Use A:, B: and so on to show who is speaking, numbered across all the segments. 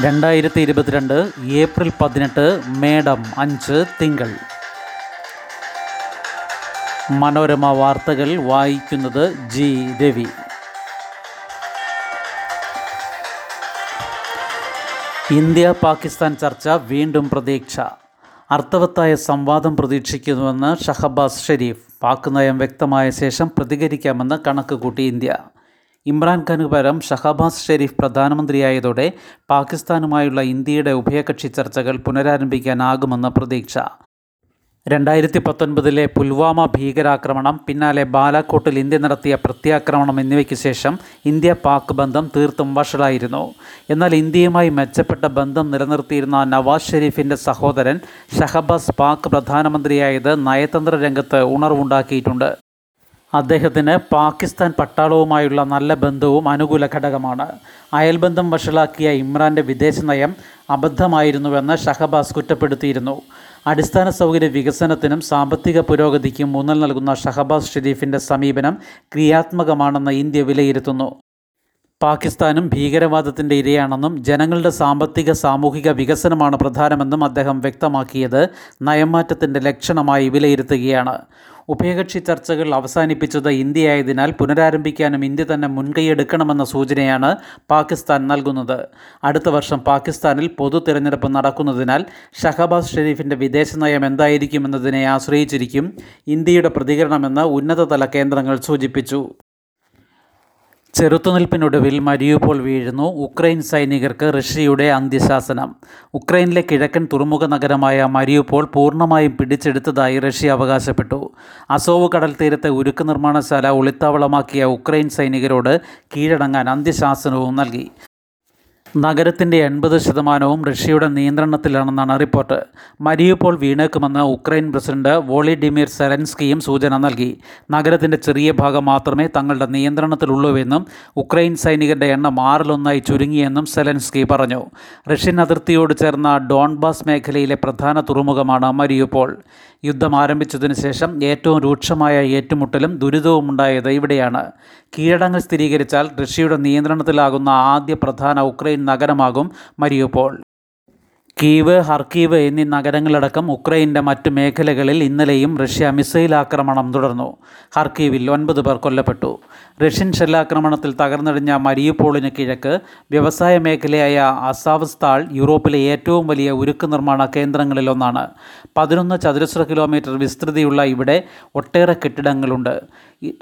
A: രണ്ടായിരത്തി ഇരുപത്തിരണ്ട് ഏപ്രിൽ പതിനെട്ട് മേഡം അഞ്ച് തിങ്കൾ. മനോരമ വാർത്തകൾ വായിക്കുന്നത് ജി രവി. ഇന്ത്യ പാകിസ്ഥാൻ ചർച്ച വീണ്ടും പ്രതീക്ഷ. അർത്ഥവത്തായ സംവാദം പ്രതീക്ഷിക്കുന്നുവെന്ന് ഷഹബാസ് ഷെരീഫ്. പാക് നയം വ്യക്തമായ ശേഷം പ്രതികരിക്കാമെന്ന് കണക്ക് കൂട്ടി ഇന്ത്യ. ഇമ്രാൻഖാന് പകരം ഷഹബാസ് ഷെരീഫ് പ്രധാനമന്ത്രിയായതോടെ പാകിസ്ഥാനുമായുള്ള ഇന്ത്യയുടെ ഉഭയകക്ഷി ചർച്ചകൾ പുനരാരംഭിക്കാനാകുമെന്ന പ്രതീക്ഷ. രണ്ടായിരത്തി പത്തൊൻപതിലെ പുൽവാമ ഭീകരാക്രമണം പിന്നാലെ ബാലാക്കോട്ടിൽ ഇന്ത്യ നടത്തിയ പ്രത്യാക്രമണം എന്നിവയ്ക്ക് ശേഷം ഇന്ത്യ പാക് ബന്ധം തീർത്തും വഷളായിരുന്നു. എന്നാൽ ഇന്ത്യയുമായി മെച്ചപ്പെട്ട ബന്ധം നിലനിർത്തിയിരുന്ന നവാസ് ഷെരീഫിന്റെ സഹോദരൻ ഷഹബാസ് പാക് പ്രധാനമന്ത്രിയായത് നയതന്ത്ര രംഗത്ത് ഉണർവുണ്ടാക്കിയിട്ടുണ്ട്. അദ്ദേഹത്തിന് പാകിസ്ഥാൻ പട്ടാളവുമായുള്ള നല്ല ബന്ധവും അനുകൂല ഘടകമാണ്. അയൽബന്ധം വഷളാക്കിയ ഇമ്രാന്റെ വിദേശ നയം അബദ്ധമായിരുന്നുവെന്ന് ഷഹബാസ് കുറ്റപ്പെടുത്തിയിരുന്നു. അടിസ്ഥാന സൗകര്യ വികസനത്തിനും സാമ്പത്തിക പുരോഗതിക്കും ഊന്നൽ നൽകുന്ന ഷഹബാസ് ഷെരീഫിന്റെ സമീപനം ക്രിയാത്മകമാണെന്ന് ഇന്ത്യ വിലയിരുത്തുന്നു. പാകിസ്ഥാനും ഭീകരവാദത്തിന്റെ ഇരയാണെന്നും ജനങ്ങളുടെ സാമ്പത്തിക സാമൂഹിക വികസനമാണ് പ്രധാനമെന്നും അദ്ദേഹം വ്യക്തമാക്കിയത് നയംമാറ്റത്തിന്റെ ലക്ഷണമായി വിലയിരുത്തുകയാണ്. ഉഭയകക്ഷി ചർച്ചകൾ അവസാനിപ്പിച്ചത് ഇന്ത്യയായതിനാൽ പുനരാരംഭിക്കാനും ഇന്ത്യ തന്നെ മുൻകൈയെടുക്കണമെന്ന സൂചനയാണ് പാകിസ്ഥാൻ നൽകുന്നത്. അടുത്ത വർഷം പാകിസ്ഥാനിൽ പൊതു തിരഞ്ഞെടുപ്പ് നടക്കുന്നതിനാൽ ഷഹബാസ് ഷെരീഫിന്റെ വിദേശ നയം എന്തായിരിക്കുമെന്നതിനെ ആശ്രയിച്ചിരിക്കും ഇന്ത്യയുടെ പ്രതികരണമെന്ന് ഉന്നതതല കേന്ദ്രങ്ങൾ സൂചിപ്പിച്ചു. ചെറുത്തുനിൽപ്പിനൊടുവിൽ മരിയുപോൾ വീഴുന്നു. ഉക്രൈൻ സൈനികർക്ക് റഷ്യയുടെ അന്ത്യശാസനം. ഉക്രൈനിലെ കിഴക്കൻ തുറമുഖ നഗരമായ മരിയുപോൾ പൂർണമായും പിടിച്ചെടുത്തതായി റഷ്യ അവകാശപ്പെട്ടു. അസോവ് കടൽ തീരത്തെ ഉരുക്ക് നിർമ്മാണശാല ഒളിത്താവളമാക്കിയ ഉക്രൈൻ സൈനികരോട് കീഴടങ്ങാൻ അന്ത്യശാസനവും നൽകി. നഗരത്തിന്റെ എൺപത് ശതമാനവും റഷ്യയുടെ നിയന്ത്രണത്തിലാണെന്നാണ് റിപ്പോർട്ട്. മരിയുപോൾ വീണേക്കുമെന്ന് ഉക്രൈൻ പ്രസിഡന്റ് വോളിഡിമിർ സെലൻസ്കിയും സൂചന നൽകി. നഗരത്തിന്റെ ചെറിയ ഭാഗം മാത്രമേ തങ്ങളുടെ നിയന്ത്രണത്തിലുള്ളൂവെന്നും ഉക്രൈൻ സൈനികരുടെ എണ്ണം ആറിലൊന്നായി ചുരുങ്ങിയെന്നും സെലൻസ്കി പറഞ്ഞു. റഷ്യൻ അതിർത്തിയോട് ചേർന്ന ഡോൺബാസ് മേഖലയിലെ പ്രധാന തുറമുഖമാണ് മരിയുപോൾ യുദ്ധം ആരംഭിച്ചതിനു ശേഷം ഏറ്റവും രൂക്ഷമായ ഏറ്റുമുട്ടലും ദുരിതവും ഉണ്ടായത് ഇവിടെയാണ്. കീഴടങ്ങൽ സ്ഥിരീകരിച്ചാൽ റഷ്യയുടെ നിയന്ത്രണത്തിലാകുന്ന ആദ്യ പ്രധാന ഉക്രൈൻ നഗരമാകും മരിയുപോൾ. കീവ് ഹർക്കീവ് എന്നീ നഗരങ്ങളടക്കം ഉക്രൈന്റെ മറ്റ് മേഖലകളിൽ ഇന്നലെയും റഷ്യ മിസൈൽ ആക്രമണം തുടർന്നു. ഹർക്കീവിൽ ഒൻപത് പേർ കൊല്ലപ്പെട്ടു. റഷ്യൻ ഷെല്ലാക്രമണത്തിൽ തകർന്നടിഞ്ഞ മരിയുപോളിന് കിഴക്ക് വ്യവസായ മേഖലയായ അസാവസ്താൾ യൂറോപ്പിലെ ഏറ്റവും വലിയ ഉരുക്ക് നിർമ്മാണ കേന്ദ്രങ്ങളിലൊന്നാണ്. പതിനൊന്ന് ചതുരശ്ര കിലോമീറ്റർ വിസ്തൃതിയുള്ള ഇവിടെ ഒട്ടേറെ കെട്ടിടങ്ങളുണ്ട്.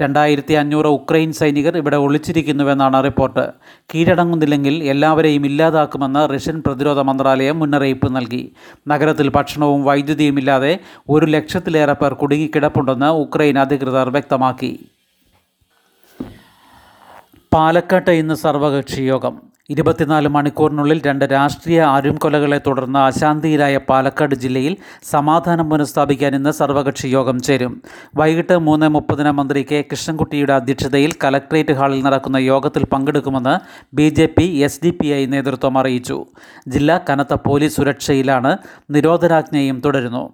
A: രണ്ടായിരത്തി അഞ്ഞൂറ് ഉക്രൈൻ സൈനികർ ഇവിടെ ഒളിച്ചിരിക്കുന്നുവെന്നാണ് റിപ്പോർട്ട്. കീഴടങ്ങുന്നില്ലെങ്കിൽ എല്ലാവരെയും ഇല്ലാതാക്കുമെന്ന് റഷ്യൻ പ്രതിരോധ മന്ത്രാലയം മുന്നറിയിപ്പ് നൽകി. നഗരത്തിൽ ഭക്ഷണവും വൈദ്യുതിയും ഇല്ലാതെ ഒരു ലക്ഷത്തിലേറെ പേർ കുടുങ്ങിക്കിടപ്പുണ്ടെന്ന് ഉക്രൈൻ അധികൃതർ വ്യക്തമാക്കി. പാലക്കാട്ട് ഇന്ന് സർവകക്ഷി യോഗം. ഇരുപത്തിനാല് മണിക്കൂറിനുള്ളിൽ രണ്ട് രാഷ്ട്രീയ ആരുംകൊലകളെ തുടർന്ന് അശാന്തിയിലായ പാലക്കാട് ജില്ലയിൽ സമാധാനം പുനഃസ്ഥാപിക്കാൻ ഇന്ന് സർവകക്ഷി യോഗം ചേരും. വൈകിട്ട് മൂന്ന് മുപ്പതിന് മന്ത്രി കെ കൃഷ്ണൻകുട്ടിയുടെ അധ്യക്ഷതയിൽ കലക്ട്രേറ്റ് ഹാളിൽ നടക്കുന്ന യോഗത്തിൽ പങ്കെടുക്കുമെന്ന് B J P S D P I നേതൃത്വം അറിയിച്ചു. ജില്ല കനത്ത പോലീസ് സുരക്ഷയിലാണ് നിരോധനാജ്ഞയും തുടരുന്നു.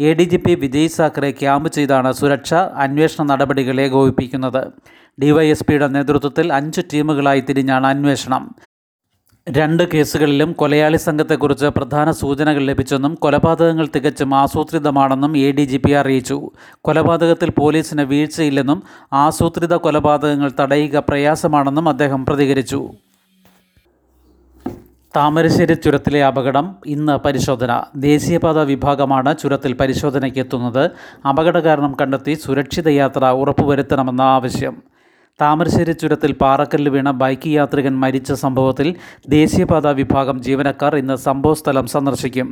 A: A D G P Vijay Sakhare camp ചെയ്താണ് സുരക്ഷ അന്വേഷണ നടപടികൾ ഏകോപിപ്പിക്കുന്നത്. ഡിവൈഎസ്പിയുടെ നേതൃത്വത്തിൽ അഞ്ച് ടീമുകളായി തിരിഞ്ഞാണ് അന്വേഷണം. രണ്ട് കേസുകളിലും കൊലയാളി സംഘത്തെക്കുറിച്ച് പ്രധാന സൂചനകൾ ലഭിച്ചെന്നും കൊലപാതകങ്ങൾ തികച്ചും ആസൂത്രിതമാണെന്നും എ ഡി ജി പി അറിയിച്ചു. കൊലപാതകത്തിൽ പോലീസിന് വീഴ്ചയില്ലെന്നും ആസൂത്രിത കൊലപാതകങ്ങൾ തടയുക പ്രയാസമാണെന്നും അദ്ദേഹം പ്രതികരിച്ചു. താമരശ്ശേരി ചുരത്തിലെ അപകടം ഇന്ന് പരിശോധന. ദേശീയപാത വിഭാഗമാണ് ചുരത്തിൽ പരിശോധനയ്ക്ക് എത്തുന്നത് അപകട കാരണം കണ്ടെത്തി സുരക്ഷിത യാത്ര ഉറപ്പുവരുത്തണമെന്ന ആവശ്യം. താമരശ്ശേരി ചുരത്തിൽ പാറക്കല്ല് വീണ ബൈക്ക് യാത്രികൻ മരിച്ച സംഭവത്തിൽ ദേശീയപാതാ വിഭാഗം ജീവനക്കാർ ഇന്ന് സംഭവസ്ഥലം സന്ദർശിക്കും.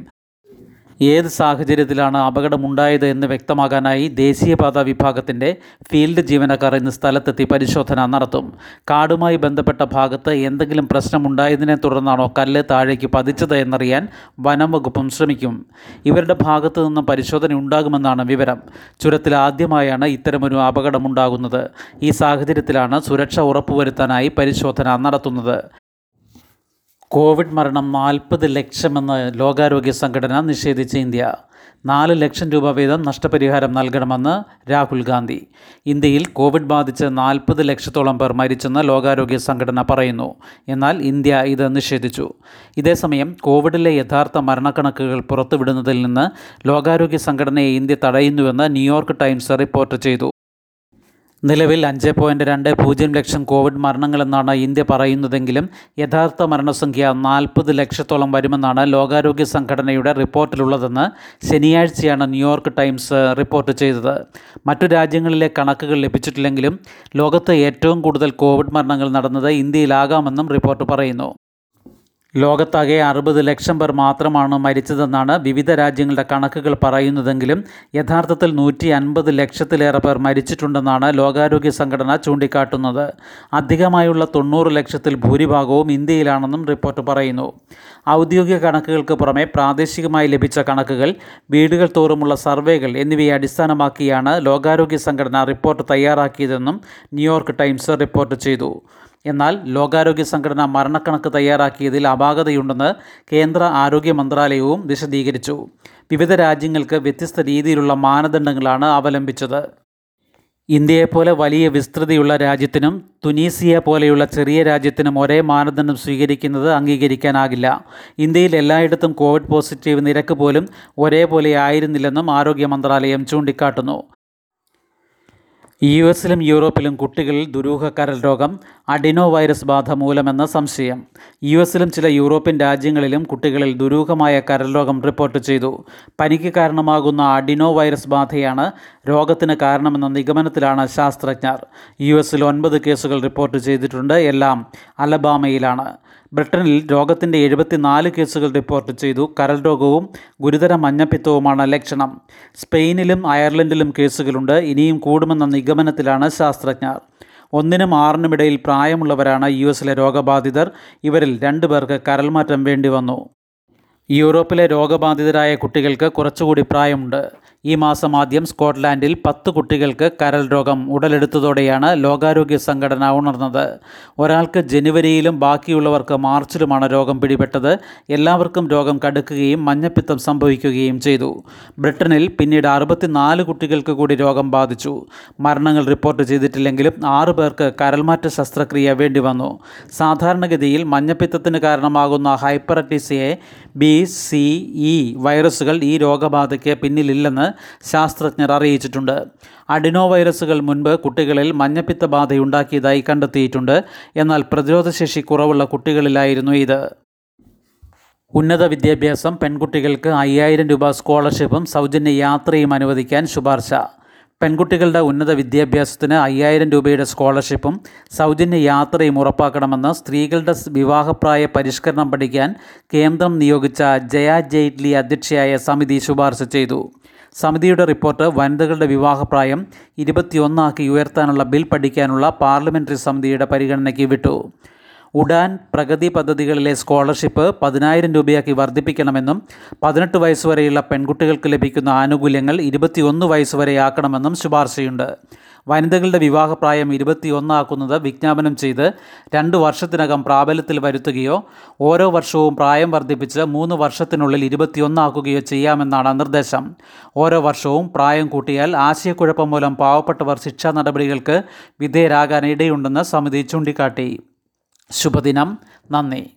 A: ഏത് സാഹചര്യത്തിലാണ് അപകടമുണ്ടായത് എന്ന് വ്യക്തമാകാനായി ദേശീയപാത വിഭാഗത്തിന്റെ ഫീൽഡ് ജീവനക്കാർ ഇന്ന് സ്ഥലത്തെത്തി പരിശോധന നടത്തും. കാടുമായി ബന്ധപ്പെട്ട ഭാഗത്ത് എന്തെങ്കിലും പ്രശ്നമുണ്ടായതിനെ തുടർന്നാണോ കല്ല് താഴേക്ക് പതിച്ചത് എന്നറിയാൻ വനം വകുപ്പും ശ്രമിക്കും. ഇവരുടെ ഭാഗത്തു നിന്നും പരിശോധന ഉണ്ടാകുമെന്നാണ് വിവരം. ചുരത്തിൽ ആദ്യമായാണ് ഇത്തരമൊരു അപകടമുണ്ടാകുന്നത്. ഈ സാഹചര്യത്തിലാണ് സുരക്ഷ ഉറപ്പുവരുത്താനായി പരിശോധന നടത്തുന്നത്. കോവിഡ് മരണം നാൽപ്പത് ലക്ഷമെന്ന് ലോകാരോഗ്യ സംഘടന നിഷേധിച്ച ഇന്ത്യ. നാല് ലക്ഷം രൂപ വീതം നഷ്ടപരിഹാരം നൽകണമെന്ന് രാഹുൽ ഗാന്ധി. ഇന്ത്യയിൽ കോവിഡ് ബാധിച്ച് നാൽപ്പത് ലക്ഷത്തോളം പേർ മരിച്ചെന്ന് ലോകാരോഗ്യ സംഘടന പറയുന്നു. എന്നാൽ ഇന്ത്യ ഇത് നിഷേധിച്ചു. ഇതേസമയം കോവിഡിലെ യഥാർത്ഥ മരണക്കണക്കുകൾ പുറത്തുവിടുന്നതിൽ നിന്ന് ലോകാരോഗ്യ സംഘടനയെ ഇന്ത്യ തടയുന്നുവെന്ന് ന്യൂയോർക്ക് ടൈംസ് റിപ്പോർട്ട് ചെയ്തു. നിലവിൽ അഞ്ച് പോയിന്റ് രണ്ട് പൂജ്യം ലക്ഷം കോവിഡ് മരണങ്ങളെന്നാണ് ഇന്ത്യ പറയുന്നതെങ്കിലും യഥാർത്ഥ മരണസംഖ്യ നാൽപ്പത് ലക്ഷത്തോളം വരുമെന്നാണ് ലോകാരോഗ്യ സംഘടനയുടെ റിപ്പോർട്ടിലുള്ളതെന്ന് ശനിയാഴ്ചയാണ് ന്യൂയോർക്ക് ടൈംസ് റിപ്പോർട്ട് ചെയ്തത്. മറ്റു രാജ്യങ്ങളിലെ കണക്കുകൾ ലഭിച്ചിട്ടില്ലെങ്കിലും ലോകത്ത് ഏറ്റവും കൂടുതൽ കോവിഡ് മരണങ്ങൾ നടന്നത് ഇന്ത്യയിലാകാമെന്നും റിപ്പോർട്ട് പറയുന്നു. ലോകത്താകെ അറുപത് ലക്ഷം പേർ മാത്രമാണ് മരിച്ചതെന്നാണ് വിവിധ രാജ്യങ്ങളുടെ കണക്കുകൾ പറയുന്നതെങ്കിലും യഥാർത്ഥത്തിൽ നൂറ്റി അൻപത് ലക്ഷത്തിലേറെ പേർ മരിച്ചിട്ടുണ്ടെന്നാണ് ലോകാരോഗ്യ സംഘടന ചൂണ്ടിക്കാട്ടുന്നത്. അധികമായുള്ള തൊണ്ണൂറ് ലക്ഷത്തിൽ ഭൂരിഭാഗവും ഇന്ത്യയിലാണെന്നും റിപ്പോർട്ട് പറയുന്നു. ഔദ്യോഗിക കണക്കുകൾക്ക് പുറമെ പ്രാദേശികമായി ലഭിച്ച കണക്കുകൾ വീടുകൾ തോറുമുള്ള സർവേകൾ എന്നിവയെ അടിസ്ഥാനമാക്കിയാണ് ലോകാരോഗ്യ സംഘടന റിപ്പോർട്ട് തയ്യാറാക്കിയതെന്നും ന്യൂയോർക്ക് ടൈംസ് റിപ്പോർട്ട് ചെയ്തു. എന്നാൽ ലോകാരോഗ്യ സംഘടന മരണക്കണക്ക് തയ്യാറാക്കിയതിൽ അപാകതയുണ്ടെന്ന് കേന്ദ്ര ആരോഗ്യ മന്ത്രാലയവും വിശദീകരിച്ചു. വിവിധ രാജ്യങ്ങൾക്ക് വ്യത്യസ്ത രീതിയിലുള്ള മാനദണ്ഡങ്ങളാണ് അവലംബിച്ചത്. ഇന്ത്യയെപ്പോലെ വലിയ വിസ്തൃതിയുള്ള രാജ്യത്തിനും തുനീസിയ പോലെയുള്ള ചെറിയ രാജ്യത്തിനും ഒരേ മാനദണ്ഡം സ്വീകരിക്കുന്നത് അംഗീകരിക്കാനാകില്ല. ഇന്ത്യയിൽ എല്ലായിടത്തും കോവിഡ് പോസിറ്റീവ് നിരക്ക് പോലും ഒരേപോലെ ആയിരുന്നില്ലെന്നും ആരോഗ്യ മന്ത്രാലയം ചൂണ്ടിക്കാട്ടുന്നു. യു എസിലും യൂറോപ്പിലും കുട്ടികളിൽ ദുരൂഹ കരൽ രോഗം അഡിനോ വൈറസ് ബാധ മൂലമെന്ന സംശയം. യു എസിലും ചില യൂറോപ്യൻ രാജ്യങ്ങളിലും കുട്ടികളിൽ ദുരൂഹമായ കരൽ രോഗം റിപ്പോർട്ട് ചെയ്തു. പനിക്ക് കാരണമാകുന്ന അഡിനോ വൈറസ് ബാധയാണ് രോഗത്തിന് കാരണമെന്ന നിഗമനത്തിലാണ് ശാസ്ത്രജ്ഞർ. യു എസിൽ ഒൻപത് കേസുകൾ റിപ്പോർട്ട് ചെയ്തിട്ടുണ്ട്. എല്ലാം അലബാമയിലാണ്. ബ്രിട്ടനിൽ രോഗത്തിന്റെ എഴുപത്തിനാല് കേസുകൾ റിപ്പോർട്ട് ചെയ്തു. കരൾ രോഗവും ഗുരുതര മഞ്ഞപ്പിത്തവുമാണ് ലക്ഷണം. സ്പെയിനിലും അയർലൻഡിലും കേസുകളുണ്ട്. ഇനിയും കൂടുമെന്ന നിഗമനത്തിലാണ് ശാസ്ത്രജ്ഞർ. ഒന്നിനും ആറിനുമിടയിൽ പ്രായമുള്ളവരാണ് യു എസിലെ രോഗബാധിതർ. ഇവരിൽ രണ്ടു പേർക്ക് കരൾമാറ്റം വേണ്ടി വന്നു യൂറോപ്പിലെ രോഗബാധിതരായ കുട്ടികൾക്ക് കുറച്ചുകൂടി പ്രായമുണ്ട്. ഈ മാസം ആദ്യം സ്കോട്ട്ലാൻഡിൽ പത്ത് കുട്ടികൾക്ക് കരൾ രോഗം ഉടലെടുത്തതോടെയാണ് ലോകാരോഗ്യ സംഘടന ഉണർന്നത്. ഒരാൾക്ക് ജനുവരിയിലും ബാക്കിയുള്ളവർക്ക് മാർച്ചിലുമാണ് രോഗം പിടിപെട്ടത്. എല്ലാവർക്കും രോഗം കടുക്കുകയും മഞ്ഞപ്പിത്തം സംഭവിക്കുകയും ചെയ്തു. ബ്രിട്ടനിൽ പിന്നീട് അറുപത്തിനാല് കുട്ടികൾക്ക് കൂടി രോഗം ബാധിച്ചു. മരണങ്ങൾ റിപ്പോർട്ട് ചെയ്തിട്ടില്ലെങ്കിലും ആറ് പേർക്ക് കരൾമാറ്റ ശസ്ത്രക്രിയ വേണ്ടി വന്നു സാധാരണഗതിയിൽ മഞ്ഞപ്പിത്തത്തിന് കാരണമാകുന്ന ഹൈപ്പറട്ടിസിയെ ബി സി ഇ വൈറസുകൾ ഈ രോഗബാധയ്ക്ക് പിന്നിലില്ലെന്ന് ശാസ്ത്രജ്ഞർ അറിയിച്ചിട്ടുണ്ട്. അഡിനോ വൈറസുകൾ മുൻപ് കുട്ടികളിൽ മഞ്ഞപ്പിത്ത ബാധയുണ്ടാക്കിയതായി കണ്ടെത്തിയിട്ടുണ്ട്. എന്നാൽ പ്രതിരോധശേഷി കുറവുള്ള കുട്ടികളിലായിരുന്നു ഇത്. ഉന്നത വിദ്യാഭ്യാസം പെൺകുട്ടികൾക്ക് അയ്യായിരം രൂപ സ്കോളർഷിപ്പും സൗജന്യ യാത്രയും അനുവദിക്കാൻ ശുപാർശ. പെൺകുട്ടികളുടെ ഉന്നത വിദ്യാഭ്യാസത്തിന് അയ്യായിരം രൂപയുടെ സ്കോളർഷിപ്പും സൗജന്യ യാത്രയും ഉറപ്പാക്കണമെന്ന് സ്ത്രീകളുടെ വിവാഹപ്രായ പരിഷ്കരണം പഠിക്കാൻ കേന്ദ്രം നിയോഗിച്ച ജയ ജെയ്റ്റ്ലി അധ്യക്ഷയായ സമിതി ശുപാർശ ചെയ്തു. സമിതിയുടെ റിപ്പോർട്ട് വനിതകളുടെ വിവാഹപ്രായം ഇരുപത്തിയൊന്നാക്കി ഉയർത്താനുള്ള ബിൽ പഠിക്കാനുള്ള പാർലമെന്ററി സമിതിയുടെ പരിഗണനയ്ക്ക് വിട്ടു. ഉഡാൻ പ്രഗതി പദ്ധതികളിലെ സ്കോളർഷിപ്പ് പതിനായിരം രൂപയാക്കി വർദ്ധിപ്പിക്കണമെന്നും പതിനെട്ട് വയസ്സുവരെയുള്ള പെൺകുട്ടികൾക്ക് ലഭിക്കുന്ന ആനുകൂല്യങ്ങൾ ഇരുപത്തിയൊന്ന് വയസ്സുവരെയാക്കണമെന്നും ശുപാർശയുണ്ട്. വനിതകളുടെ വിവാഹപ്രായം ഇരുപത്തിയൊന്നാക്കുന്നത് വിജ്ഞാപനം ചെയ്ത് രണ്ട് വർഷത്തിനകം പ്രാബല്യത്തിൽ വരുത്തുകയോ ഓരോ വർഷവും പ്രായം വർദ്ധിപ്പിച്ച് മൂന്ന് വർഷത്തിനുള്ളിൽ ഇരുപത്തിയൊന്നാക്കുകയോ ചെയ്യാമെന്നാണ് നിർദ്ദേശം. ഓരോ വർഷവും പ്രായം കൂട്ടിയാൽ ആശയക്കുഴപ്പം മൂലം പാവപ്പെട്ടവർ ശിക്ഷാ നടപടികൾക്ക് വിധേയരാകാൻ ഇടയുണ്ടെന്ന് സമിതി ചൂണ്ടിക്കാട്ടി. ശുഭദിനം. നന്ദി.